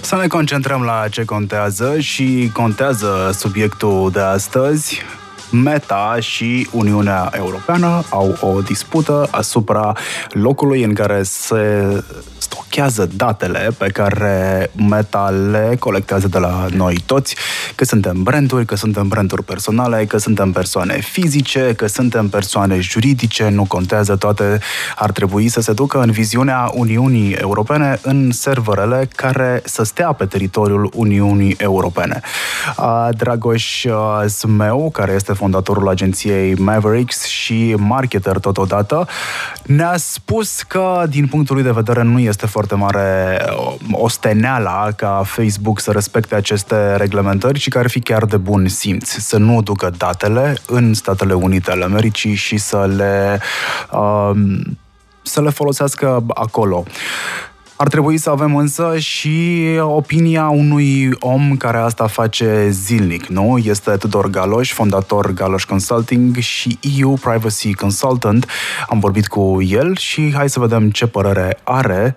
B: Să ne concentrăm la ce contează și contează subiectul de astăzi, Meta și Uniunea Europeană au o dispută asupra locului în care se stochează datele pe care Meta le colectează de la noi toți, că suntem branduri, că suntem branduri personale, că suntem persoane fizice, că suntem persoane juridice, nu contează toate, ar trebui să se ducă în viziunea Uniunii Europene în serverele care să stea pe teritoriul Uniunii Europene. Dragoș Smeu, care este fondatorul agenției Mavericks și marketer totodată, ne-a spus că, din punctul lui de vedere, nu este foarte mare osteneala ca Facebook să respecte aceste reglementări și că ar fi chiar de bun simț să nu ducă datele în Statele Unite ale Americii și să le, um, să le folosească acolo. Ar trebui să avem însă și opinia unui om care asta face zilnic, nu? Este Tudor Galoș, fondator Galoș Consulting și EU Privacy Consultant. Am vorbit cu el și hai să vedem ce părere are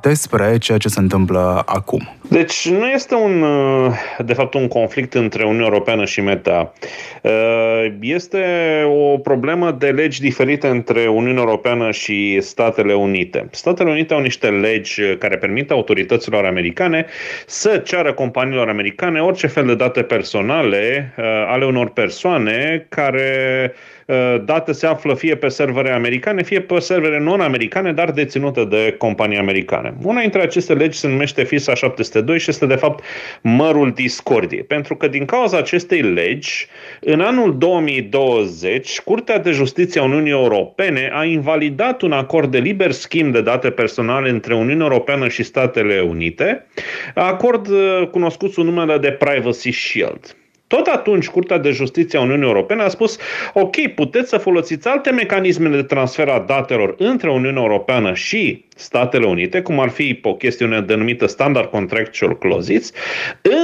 B: despre ceea ce se întâmplă acum.
F: Deci nu este un, uh, de fapt un conflict între Uniunea Europeană și Meta. Uh, este o problemă de legi diferite între Uniunea Europeană și Statele Unite. Statele Unite au niște legi care permit autorităților americane să ceară companiilor americane orice fel de date personale uh, ale unor persoane care Uh, date se află fie pe servere americane, fie pe servere non-americane, dar deținute de companii americane. Una dintre aceste legi se numește FISA 702 și este de fapt mărul discordiei. Pentru că din cauza acestei legi, în anul 2020, Curtea de Justiție a Uniunii Europene a invalidat un acord de liber schimb de date personale între Uniunea Europeană și Statele Unite, acord uh, cunoscut sub numele de Privacy Shield. Tot atunci, Curtea de Justiție a Uniunii Europene a spus, ok, puteți să folosiți alte mecanisme de transfer a datelor între Uniunea Europeană și Statele Unite, cum ar fi o chestiune denumită Standard Contractual Clauses,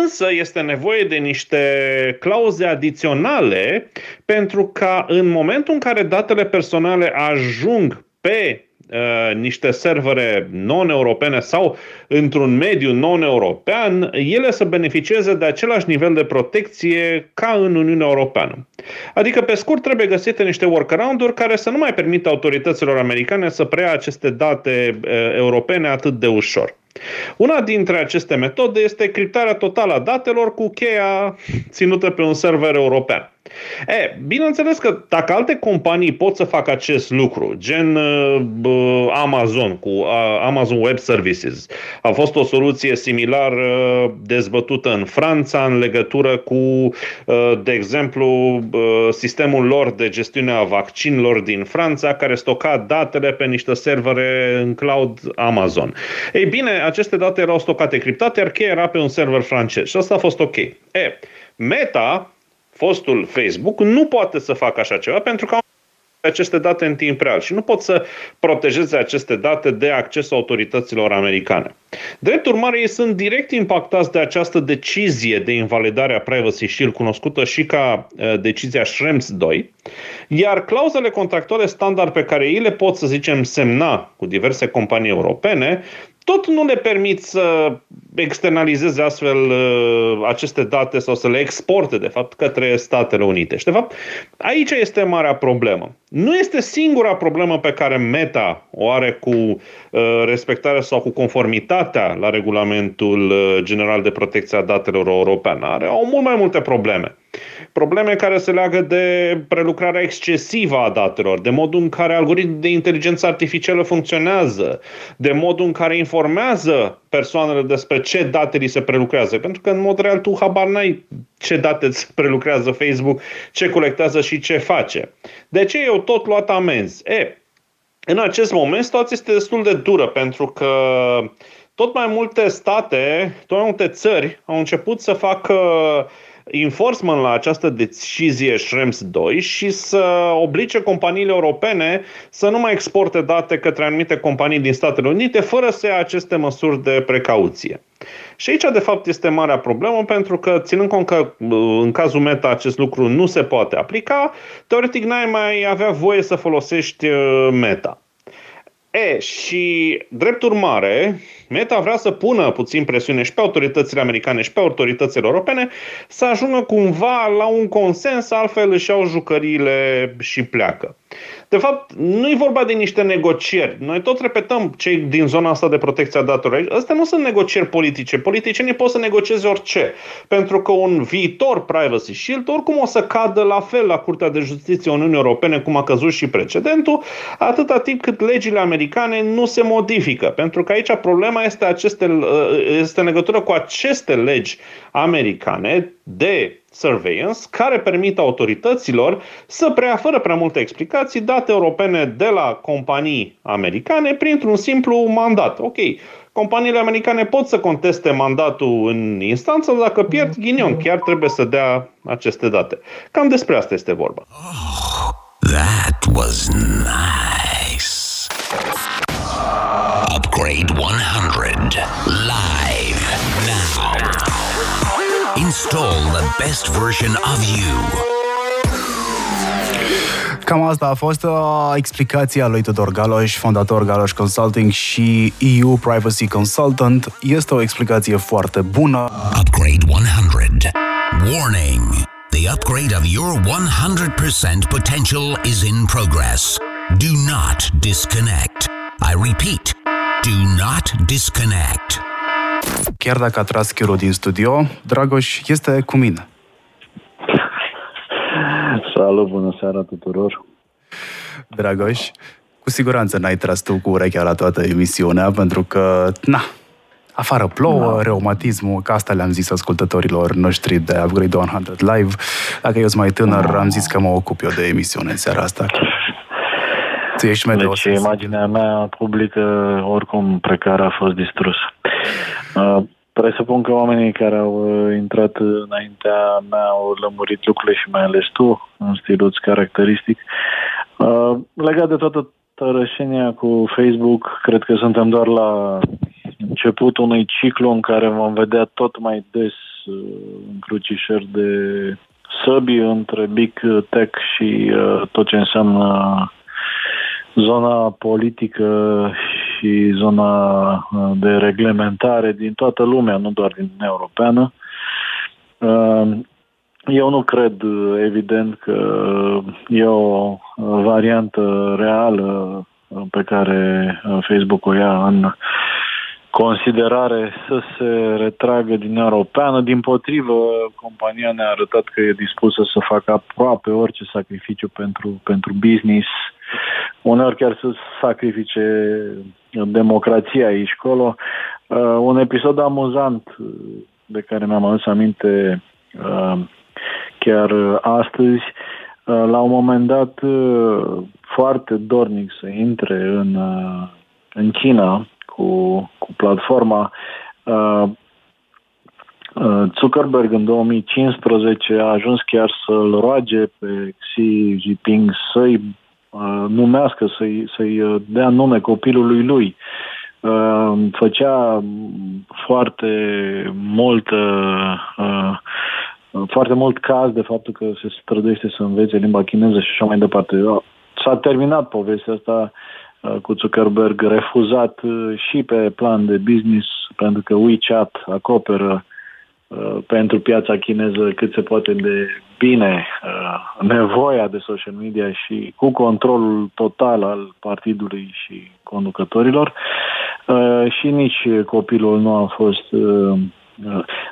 F: însă este nevoie de niște clauze adiționale pentru ca în momentul în care datele personale ajung pe Uh, niște servere non-europene sau într-un mediu non-european, ele să beneficieze de același nivel de protecție ca în Uniunea Europeană. Adică, pe scurt, trebuie găsite niște workaround-uri care să nu mai permită autorităților americane să preia aceste date uh, europene atât de ușor. Una dintre aceste metode este criptarea totală a datelor cu cheia ținută pe un server european. E, bineînțeles că dacă alte companii pot să facă acest lucru, gen uh, Amazon cu uh, Amazon Web Services, a fost o soluție similar uh, dezbătută în Franța în legătură cu, uh, de exemplu, uh, sistemul lor de gestiune a vaccinilor din Franța, care stoca datele pe niște servere în cloud Amazon. Ei bine, aceste date erau stocate criptate, iar cheia era pe un server francez și asta a fost ok. E, Meta, fostul Facebook, nu poate să facă așa ceva pentru că au aceste date în timp real și nu pot să protejeze aceste date de accesul autorităților americane. Drept urmare, ei sunt direct impactați de această decizie de invalidare a Privacy Shield, cunoscută și ca uh, decizia Schrems 2, iar clauzele contractuale standard pe care ei le pot, să zicem, semna cu diverse companii europene, tot nu le permit să externalizeze astfel uh, aceste date sau să le exporte, de fapt, către Statele Unite. Și, de fapt, aici este marea problemă. Nu este singura problemă pe care Meta o are cu uh, respectarea sau cu conformitatea la regulamentul uh, general de protecție a datelor european. Are, au mult mai multe probleme. Probleme care se leagă de prelucrarea excesivă a datelor, de modul în care algoritmii de inteligență artificială funcționează, de modul în care informează persoanele despre ce date li se prelucrează. Pentru că, în mod real, tu habar n-ai ce date îți prelucrează Facebook, ce colectează și ce face. De ce eu tot luat amenzi? E, în acest moment situația este destul de dură pentru că tot mai multe state, tot mai multe țări au început să facă enforcement la această decizie Schrems 2 și să oblige companiile europene să nu mai exporte date către anumite companii din Statele Unite fără să ia aceste măsuri de precauție. Și aici, de fapt, este marea problemă, pentru că, ținând cont că în cazul Meta acest lucru nu se poate aplica, teoretic n-ai mai avea voie să folosești uh, Meta. E, și drept urmare, Meta vrea să pună puțin presiune și pe autoritățile americane și pe autoritățile europene să ajungă cumva la un consens, altfel își iau jucăriile și pleacă. De fapt, nu e vorba de niște negocieri. Noi tot repetăm cei din zona asta de protecție a datorilor. Astea nu sunt negocieri politice. Politicienii pot să negocieze orice. Pentru că un viitor privacy shield oricum o să cadă la fel la Curtea de Justiție Uniunii Europene, cum a căzut și precedentul, atâta timp cât legile americane nu se modifică. Pentru că aici problema este, aceste, este în legătură cu aceste legi americane de surveillance care permit autorităților să preia fără prea multe explicații date europene de la companii americane printr-un simplu mandat. Ok, companiile americane pot să conteste mandatul în instanță, dacă pierd ghinion, chiar trebuie să dea aceste date. Cam despre asta este vorba. Oh, that was nice. Upgrade 100 live now. Install the best version of you.
B: Cam asta a fost uh, explicația lui Tudor Galoș, fondator Galoș Consulting și EU Privacy Consultant. Este o explicație foarte bună.
A: Upgrade 100. Warning. The upgrade of your 100% potential is in progress. Do not disconnect. I repeat, do not disconnect.
B: Chiar dacă a tras Chiru din studio, Dragoș este cu mine.
G: Salut, bună seara tuturor!
B: Dragoș, cu siguranță n-ai tras tu cu urechea la toată emisiunea, pentru că, na, afară plouă, da. reumatismul, că asta le-am zis ascultătorilor noștri de Upgrade 100 Live. Dacă eu sunt mai tânăr, da. am zis că mă ocup eu de emisiune în seara asta.
G: Tu ești deci imaginea mea publică oricum precară a fost distrusă. Uh, Presupun că oamenii care au uh, intrat înaintea mea au lămurit lucrurile și mai ales tu, în stilul caracteristic. Uh, legat de toată tărășenia cu Facebook, cred că suntem doar la începutul unui ciclu în care vom vedea tot mai des uh, încrucișări de săbii între Big Tech și tot ce înseamnă zona politică și zona uh, de reglementare din toată lumea, nu doar din Europeană. Uh, eu nu cred, evident, că e o variantă reală pe care Facebook o ia în considerare să se retragă din Europeană. Din potrivă, compania ne-a arătat că e dispusă să facă aproape orice sacrificiu pentru, pentru business, uneori chiar să sacrifice democrația aici colo. Uh, un episod amuzant uh, de care mi-am adus aminte uh, chiar astăzi, uh, la un moment dat uh, foarte dornic să intre în, uh, în China cu, cu platforma Zuckerberg în 2015 a ajuns chiar să-l roage pe Xi Jinping să-i Uh, numească, să-i, să-i uh, dea nume copilului lui. Uh, făcea foarte mult foarte mult caz de faptul că se strădește să învețe limba chineză și așa mai departe. S-a terminat povestea asta cu Zuckerberg refuzat și pe plan de business, pentru că WeChat acoperă Uh, pentru piața chineză cât se poate de bine uh, nevoia de social media și cu controlul total al partidului și conducătorilor. Uh, și nici copilul nu a fost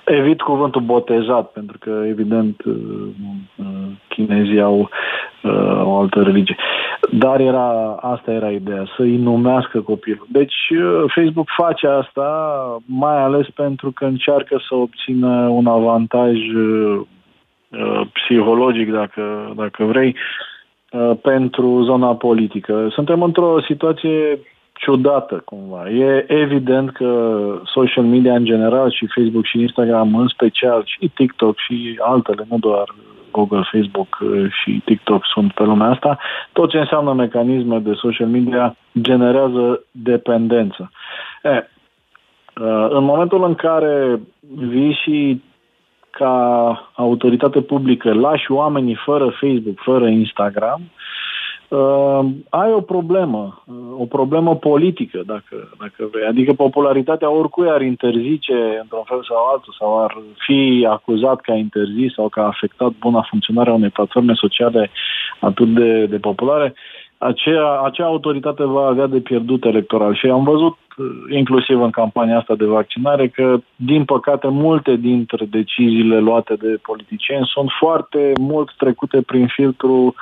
G: evit cuvântul botezat pentru că evident chinezii au o altă religie dar era, asta era ideea, să-i numească copilul. Deci uh, Facebook face asta mai ales pentru că încearcă să obțină un avantaj uh, uh, psihologic, dacă, dacă vrei, pentru zona politică. Suntem într-o situație ciudată cumva. E evident că social media în general și Facebook și Instagram în special și TikTok și altele, nu doar Google, Facebook uh, și TikTok sunt pe lumea asta, tot ce înseamnă mecanisme de social media generează dependență. E, uh, în momentul în care vii și ca autoritate publică lași oamenii fără Facebook, fără Instagram, uh, ai o problemă, uh, o problemă politică, dacă, dacă vrei. Adică popularitatea oricui ar interzice într-un fel sau altul, sau ar fi acuzat că a interzis sau că a afectat buna funcționare a unei platforme sociale atât de, de populare, acea, acea autoritate va avea de pierdut electoral. Și am văzut, uh, inclusiv în campania asta de vaccinare, că, din păcate, multe dintre deciziile luate de politicieni sunt foarte mult trecute prin filtrul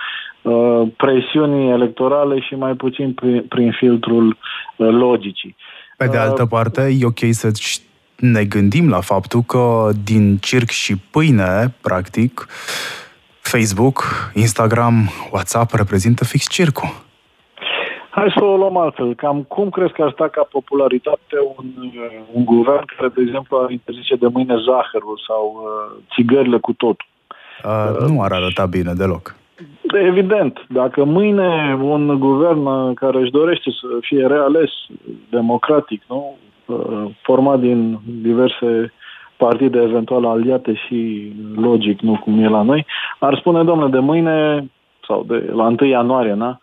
G: Uh, presiunii electorale și mai puțin prin, prin filtrul uh, logicii.
B: Pe de altă uh, parte, e ok să ne gândim la faptul că din circ și pâine, practic, Facebook, Instagram, WhatsApp reprezintă fix circul.
G: Hai să o luăm altfel. Cam cum crezi că ar sta ca popularitate un, un guvern care, de exemplu, ar interzice de mâine zahărul sau uh, țigările cu totul?
B: Uh, nu ar arăta bine deloc.
G: Evident, dacă mâine un guvern care își dorește să fie reales democratic, nu? Uh, format din diverse partide eventual aliate și logic, nu cum e la noi, ar spune, domnule, de mâine sau de la 1 ianuarie, na?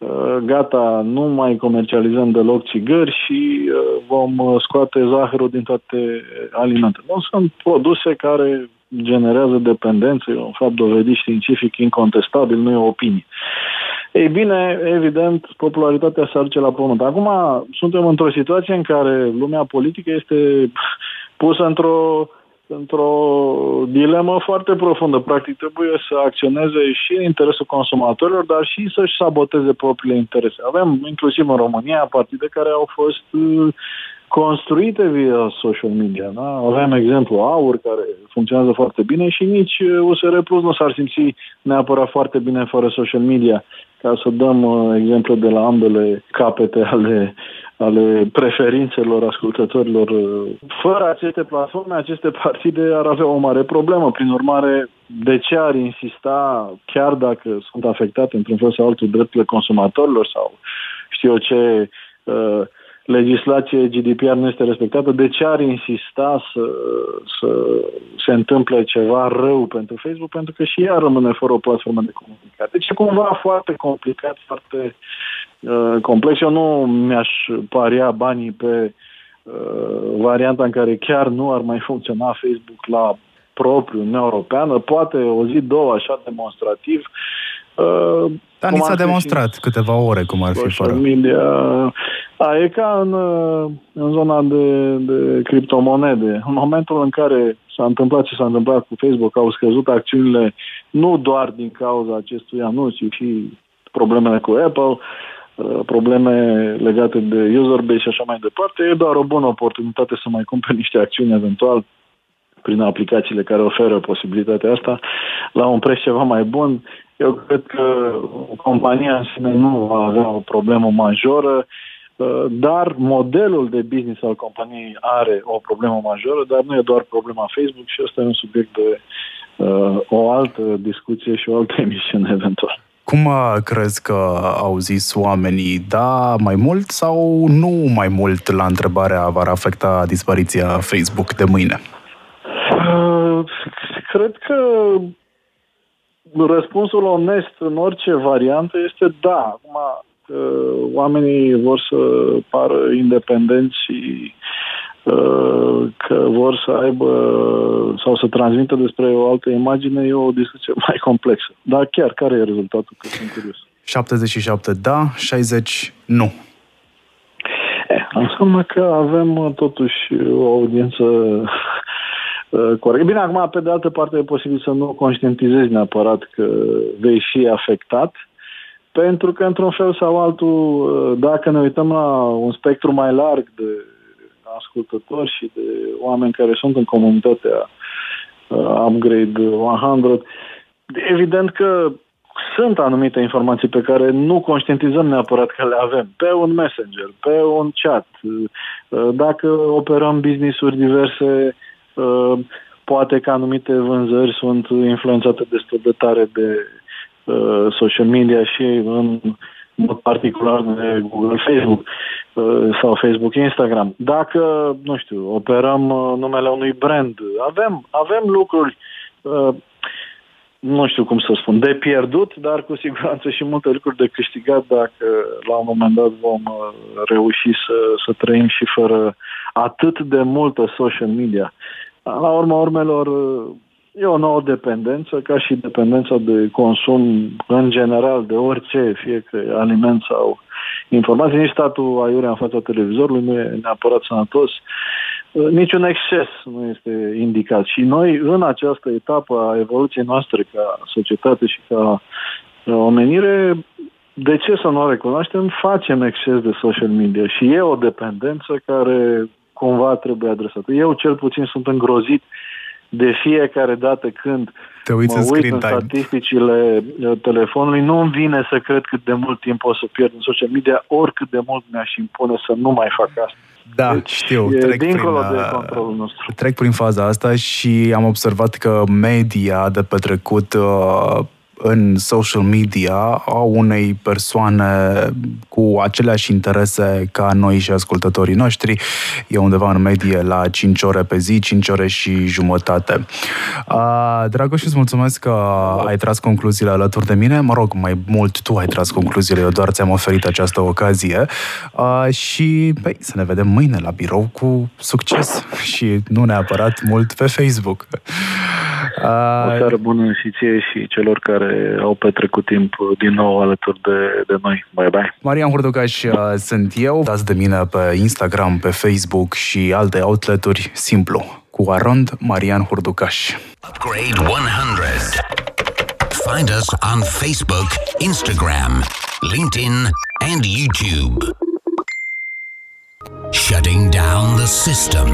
G: Uh, gata, nu mai comercializăm deloc țigări și uh, vom scoate zahărul din toate alimentele. Nu sunt produse care generează dependență, e un fapt dovedit științific incontestabil, nu e o opinie. Ei bine, evident, popularitatea se aduce la pământ. Acum suntem într-o situație în care lumea politică este pusă într-o într-o dilemă foarte profundă. Practic trebuie să acționeze și în interesul consumatorilor, dar și să-și saboteze propriile interese. Avem inclusiv în România partide care au fost uh, construite via social media. Da? Avem exemplu AUR care funcționează foarte bine și nici USR Plus nu s-ar simți neapărat foarte bine fără social media. Ca să dăm uh, exemple de la ambele capete ale, ale preferințelor ascultătorilor. Fără aceste platforme, aceste partide ar avea o mare problemă. Prin urmare, de ce ar insista, chiar dacă sunt afectate într-un fel sau altul drepturile consumatorilor sau știu eu ce, uh, legislație GDPR nu este respectată, de ce ar insista să, să se întâmple ceva rău pentru Facebook? Pentru că și ea rămâne fără o platformă de comunicare. Deci e cumva foarte complicat, foarte uh, complex. Eu nu mi-aș paria banii pe uh, varianta în care chiar nu ar mai funcționa Facebook la propriu Uniunea Europeană, poate o zi, două, așa demonstrativ,
B: Uh, Dar ni s-a demonstrat și câteva ore cum ar fi fără.
G: Media. A, e ca în, uh, în zona de, de criptomonede. În momentul în care s-a întâmplat ce s-a întâmplat cu Facebook, au scăzut acțiunile nu doar din cauza acestui anunț, ci și problemele cu Apple, uh, probleme legate de user base și așa mai departe, e doar o bună oportunitate să mai cumperi niște acțiuni eventual prin aplicațiile care oferă posibilitatea asta la un preț ceva mai bun. Eu cred că compania în sine nu va avea o problemă majoră, uh, dar modelul de business al companiei are o problemă majoră, dar nu e doar problema Facebook și ăsta e un subiect de uh, o altă discuție și o altă emisiune eventual.
B: Cum uh, crezi că au zis oamenii, da, mai mult sau nu mai mult la întrebarea va afecta dispariția Facebook de mâine?
G: Uh, cred că răspunsul onest în orice variantă este da. Acum, că oamenii vor să pară independenți și uh, că vor să aibă sau să transmită despre o altă imagine e o discuție mai complexă. Dar chiar, care e rezultatul? Că sunt curios.
B: 77 da, 60 nu.
G: Eh, înseamnă că avem totuși o audiență Uh, corect. Bine, acum, pe de altă parte, e posibil să nu conștientizezi neapărat că vei fi afectat, pentru că, într-un fel sau altul, uh, dacă ne uităm la un spectru mai larg de ascultători și de oameni care sunt în comunitatea uh, Upgrade 100, evident că sunt anumite informații pe care nu conștientizăm neapărat că le avem. Pe un messenger, pe un chat, dacă operăm business-uri diverse Uh, poate că anumite vânzări sunt influențate destul de tare de uh, social media și în mod particular de Google, Facebook uh, sau Facebook, Instagram. Dacă, nu știu, operăm numele unui brand, avem, avem lucruri nu știu cum să spun, de pierdut, dar cu siguranță și multe lucruri de câștigat dacă la un moment dat vom reuși să, să trăim și fără atât de multă social media. La urma urmelor, e o nouă dependență, ca și dependența de consum în general, de orice, fie că e aliment sau informații. Nici statul aiurea în fața televizorului nu e neapărat sănătos. Niciun exces nu este indicat. Și noi, în această etapă a evoluției noastre ca societate și ca omenire, de ce să nu o recunoaștem, facem exces de social media și e o dependență care cumva trebuie adresată. Eu cel puțin sunt îngrozit de fiecare dată când
B: Te uiți
G: mă
B: în
G: uit în
B: time.
G: statisticile uh, telefonului, nu îmi vine să cred cât de mult timp o să pierd în social media, oricât de mult mi-aș impune să nu mai fac asta.
B: Da, deci, știu,
G: e
B: trec
G: dincolo
B: prin,
G: de
B: uh,
G: controlul nostru.
B: Trec prin faza asta și am observat că media de petrecut uh, în social media a unei persoane cu aceleași interese ca noi și ascultătorii noștri. E undeva în medie la 5 ore pe zi, 5 ore și jumătate. Uh, Dragoș, îți mulțumesc că ai tras concluziile alături de mine. Mă rog, mai mult tu ai tras concluziile, eu doar ți-am oferit această ocazie. Uh, și păi, să ne vedem mâine la birou cu succes și nu neapărat mult pe Facebook.
G: O seară bună și ție și celor care au petrecut timp din nou alături de, de noi. Bye bye!
B: Marian Hurducaș uh, sunt eu. Dați de mine pe Instagram, pe Facebook și alte outleturi simplu. Cu Arond Marian Hurducaș.
A: Upgrade 100. Find us on Facebook, Instagram, LinkedIn, and YouTube. Shutting down the system.